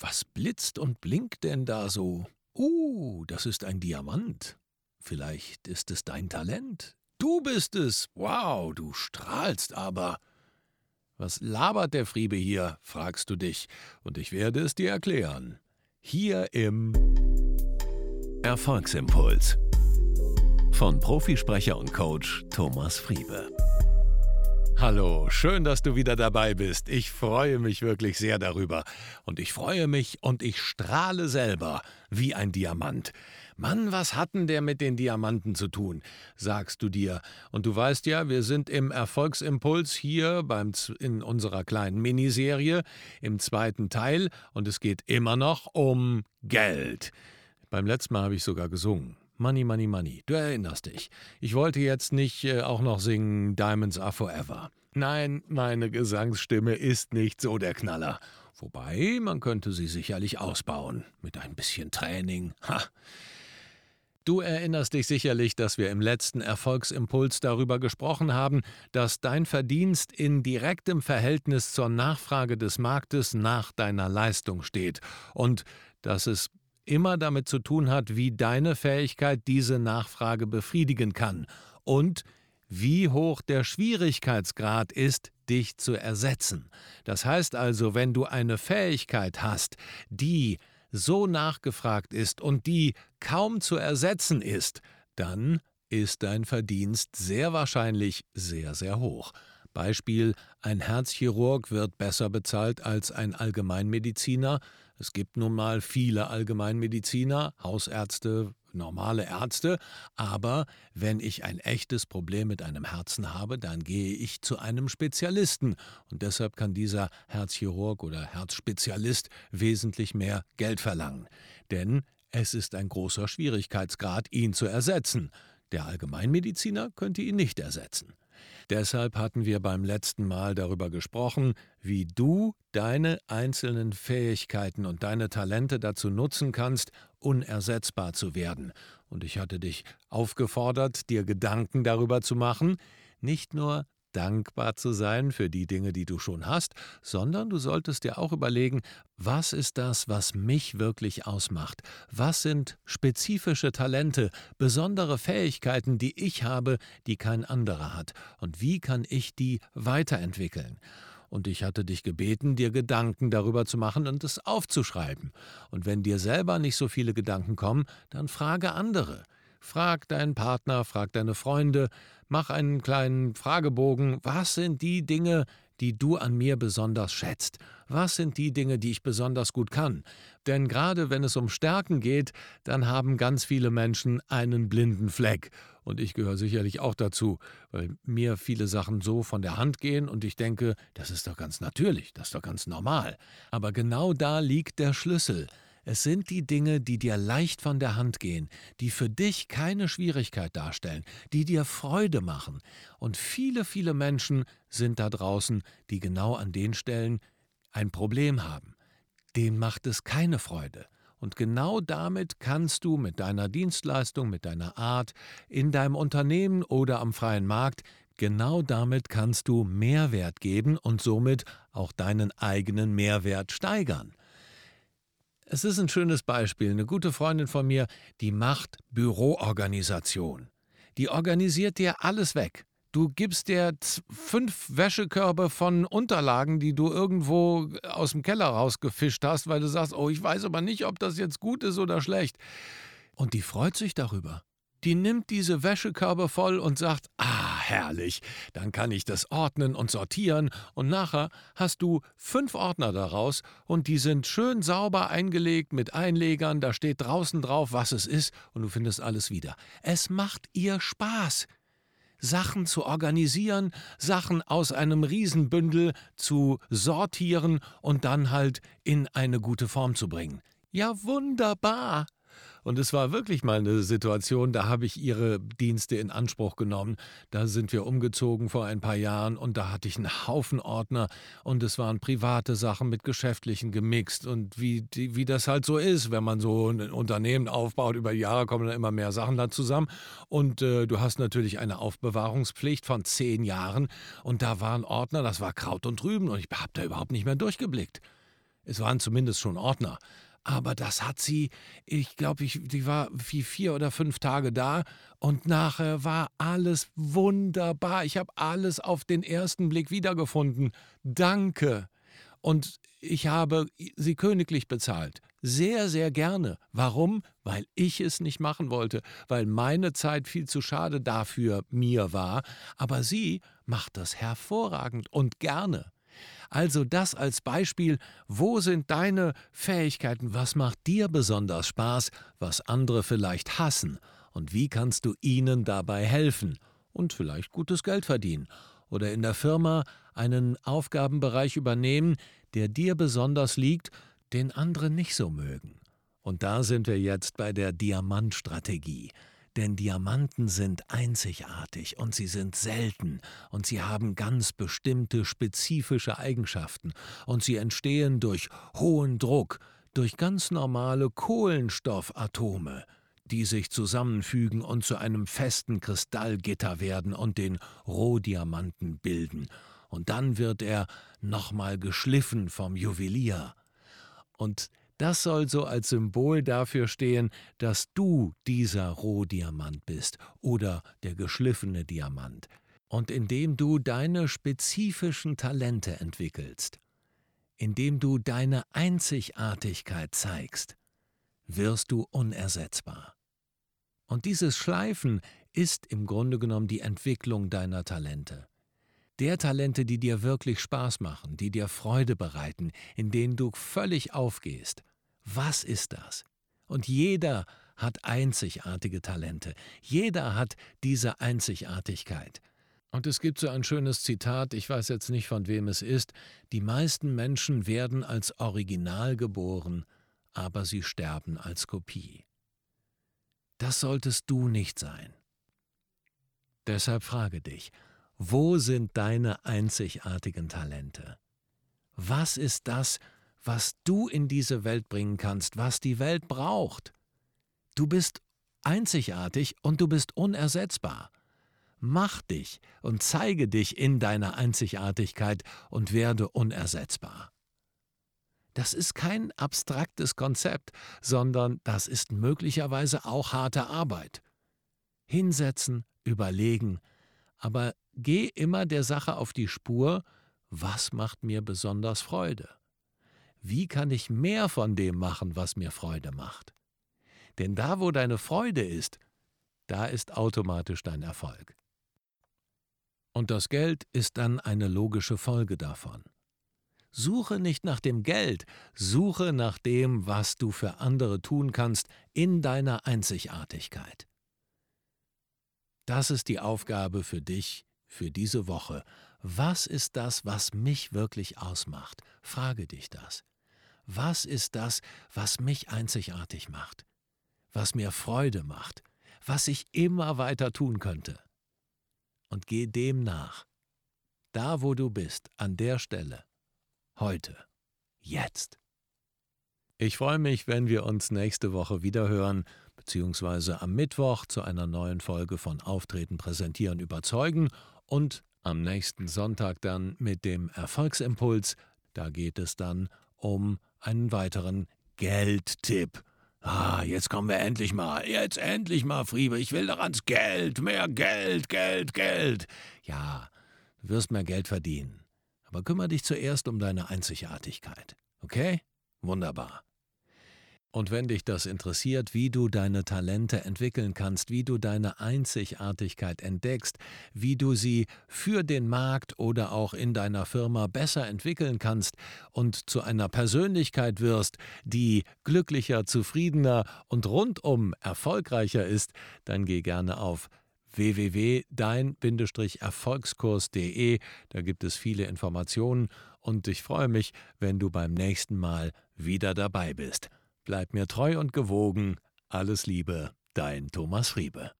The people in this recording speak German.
Was blitzt und blinkt denn da so? Uh, das ist ein Diamant. Vielleicht ist es dein Talent. Du bist es. Wow, du strahlst aber. Was labert der Friebe hier, fragst du dich, und ich werde es dir erklären. Hier im Erfolgsimpuls von Profisprecher und Coach Thomas Friebe. Hallo, schön, dass du wieder dabei bist. Ich freue mich wirklich sehr darüber. Und ich freue mich und ich strahle selber wie ein Diamant. Mann, was hatten der mit den Diamanten zu tun, sagst du dir. Und du weißt ja, wir sind im Erfolgsimpuls hier beim, in unserer kleinen Miniserie im zweiten Teil und es geht immer noch um Geld. Beim letzten Mal habe ich sogar gesungen. Money, Money, Money. Du erinnerst dich. Ich wollte jetzt nicht äh, auch noch singen Diamonds Are Forever. Nein, meine Gesangsstimme ist nicht so der Knaller. Wobei, man könnte sie sicherlich ausbauen. Mit ein bisschen Training. Ha! Du erinnerst dich sicherlich, dass wir im letzten Erfolgsimpuls darüber gesprochen haben, dass dein Verdienst in direktem Verhältnis zur Nachfrage des Marktes nach deiner Leistung steht und dass es immer damit zu tun hat, wie deine Fähigkeit diese Nachfrage befriedigen kann und wie hoch der Schwierigkeitsgrad ist, dich zu ersetzen. Das heißt also, wenn du eine Fähigkeit hast, die so nachgefragt ist und die kaum zu ersetzen ist, dann ist dein Verdienst sehr wahrscheinlich sehr, sehr hoch. Beispiel, ein Herzchirurg wird besser bezahlt als ein Allgemeinmediziner, es gibt nun mal viele Allgemeinmediziner, Hausärzte, normale Ärzte, aber wenn ich ein echtes Problem mit einem Herzen habe, dann gehe ich zu einem Spezialisten und deshalb kann dieser Herzchirurg oder Herzspezialist wesentlich mehr Geld verlangen, denn es ist ein großer Schwierigkeitsgrad, ihn zu ersetzen. Der Allgemeinmediziner könnte ihn nicht ersetzen. Deshalb hatten wir beim letzten Mal darüber gesprochen, wie du deine einzelnen Fähigkeiten und deine Talente dazu nutzen kannst, unersetzbar zu werden. Und ich hatte dich aufgefordert, dir Gedanken darüber zu machen, nicht nur dankbar zu sein für die Dinge, die du schon hast, sondern du solltest dir auch überlegen, was ist das, was mich wirklich ausmacht? Was sind spezifische Talente, besondere Fähigkeiten, die ich habe, die kein anderer hat? Und wie kann ich die weiterentwickeln? und ich hatte dich gebeten, dir Gedanken darüber zu machen und es aufzuschreiben. Und wenn dir selber nicht so viele Gedanken kommen, dann frage andere. Frag deinen Partner, frag deine Freunde, mach einen kleinen Fragebogen. Was sind die Dinge, die du an mir besonders schätzt? Was sind die Dinge, die ich besonders gut kann? Denn gerade wenn es um Stärken geht, dann haben ganz viele Menschen einen blinden Fleck. Und ich gehöre sicherlich auch dazu, weil mir viele Sachen so von der Hand gehen und ich denke, das ist doch ganz natürlich, das ist doch ganz normal. Aber genau da liegt der Schlüssel. Es sind die Dinge, die dir leicht von der Hand gehen, die für dich keine Schwierigkeit darstellen, die dir Freude machen. Und viele, viele Menschen sind da draußen, die genau an den Stellen ein Problem haben. Denen macht es keine Freude. Und genau damit kannst du mit deiner Dienstleistung, mit deiner Art, in deinem Unternehmen oder am freien Markt, genau damit kannst du Mehrwert geben und somit auch deinen eigenen Mehrwert steigern. Es ist ein schönes Beispiel. Eine gute Freundin von mir, die macht Büroorganisation. Die organisiert dir alles weg. Du gibst dir fünf Wäschekörbe von Unterlagen, die du irgendwo aus dem Keller rausgefischt hast, weil du sagst, oh, ich weiß aber nicht, ob das jetzt gut ist oder schlecht. Und die freut sich darüber. Die nimmt diese Wäschekörbe voll und sagt, ah, herrlich. Dann kann ich das ordnen und sortieren und nachher hast du fünf Ordner daraus und die sind schön sauber eingelegt mit Einlegern, da steht draußen drauf, was es ist und du findest alles wieder. Es macht ihr Spaß. Sachen zu organisieren, Sachen aus einem Riesenbündel zu sortieren und dann halt in eine gute Form zu bringen. Ja, wunderbar. Und es war wirklich mal eine Situation, da habe ich ihre Dienste in Anspruch genommen. Da sind wir umgezogen vor ein paar Jahren und da hatte ich einen Haufen Ordner und es waren private Sachen mit geschäftlichen gemixt und wie, die, wie das halt so ist, wenn man so ein Unternehmen aufbaut, über Jahre kommen dann immer mehr Sachen da zusammen und äh, du hast natürlich eine Aufbewahrungspflicht von zehn Jahren und da waren Ordner, das war Kraut und Rüben und ich habe da überhaupt nicht mehr durchgeblickt. Es waren zumindest schon Ordner. Aber das hat sie, ich glaube, ich, die war wie vier oder fünf Tage da und nachher war alles wunderbar. Ich habe alles auf den ersten Blick wiedergefunden. Danke. Und ich habe sie königlich bezahlt. Sehr, sehr gerne. Warum? Weil ich es nicht machen wollte, weil meine Zeit viel zu schade dafür mir war. Aber sie macht das hervorragend und gerne. Also das als Beispiel, wo sind deine Fähigkeiten, was macht dir besonders Spaß, was andere vielleicht hassen und wie kannst du ihnen dabei helfen und vielleicht gutes Geld verdienen oder in der Firma einen Aufgabenbereich übernehmen, der dir besonders liegt, den andere nicht so mögen. Und da sind wir jetzt bei der Diamantstrategie. Denn Diamanten sind einzigartig und sie sind selten und sie haben ganz bestimmte spezifische Eigenschaften und sie entstehen durch hohen Druck, durch ganz normale Kohlenstoffatome, die sich zusammenfügen und zu einem festen Kristallgitter werden und den Rohdiamanten bilden. Und dann wird er nochmal geschliffen vom Juwelier. Und das soll so als Symbol dafür stehen, dass du dieser Rohdiamant bist oder der geschliffene Diamant. Und indem du deine spezifischen Talente entwickelst, indem du deine Einzigartigkeit zeigst, wirst du unersetzbar. Und dieses Schleifen ist im Grunde genommen die Entwicklung deiner Talente. Der Talente, die dir wirklich Spaß machen, die dir Freude bereiten, in denen du völlig aufgehst. Was ist das? Und jeder hat einzigartige Talente. Jeder hat diese Einzigartigkeit. Und es gibt so ein schönes Zitat, ich weiß jetzt nicht von wem es ist, die meisten Menschen werden als Original geboren, aber sie sterben als Kopie. Das solltest du nicht sein. Deshalb frage dich, wo sind deine einzigartigen Talente? Was ist das, was du in diese Welt bringen kannst, was die Welt braucht. Du bist einzigartig und du bist unersetzbar. Mach dich und zeige dich in deiner Einzigartigkeit und werde unersetzbar. Das ist kein abstraktes Konzept, sondern das ist möglicherweise auch harte Arbeit. Hinsetzen, überlegen, aber geh immer der Sache auf die Spur, was macht mir besonders Freude? Wie kann ich mehr von dem machen, was mir Freude macht? Denn da, wo deine Freude ist, da ist automatisch dein Erfolg. Und das Geld ist dann eine logische Folge davon. Suche nicht nach dem Geld, suche nach dem, was du für andere tun kannst in deiner Einzigartigkeit. Das ist die Aufgabe für dich für diese Woche. Was ist das, was mich wirklich ausmacht? Frage dich das. Was ist das, was mich einzigartig macht, was mir Freude macht, was ich immer weiter tun könnte? Und geh dem nach. Da, wo du bist, an der Stelle. Heute. Jetzt. Ich freue mich, wenn wir uns nächste Woche wieder hören, beziehungsweise am Mittwoch zu einer neuen Folge von Auftreten, Präsentieren, Überzeugen und am nächsten Sonntag dann mit dem Erfolgsimpuls. Da geht es dann um einen weiteren Geldtipp. Ah, jetzt kommen wir endlich mal. Jetzt endlich mal, Friebe. Ich will doch ans Geld. Mehr Geld, Geld, Geld. Ja, du wirst mehr Geld verdienen. Aber kümmere dich zuerst um deine Einzigartigkeit. Okay? Wunderbar. Und wenn dich das interessiert, wie du deine Talente entwickeln kannst, wie du deine Einzigartigkeit entdeckst, wie du sie für den Markt oder auch in deiner Firma besser entwickeln kannst und zu einer Persönlichkeit wirst, die glücklicher, zufriedener und rundum erfolgreicher ist, dann geh gerne auf www.dein-erfolgskurs.de. Da gibt es viele Informationen und ich freue mich, wenn du beim nächsten Mal wieder dabei bist. Bleib mir treu und gewogen. Alles Liebe, dein Thomas Friebe.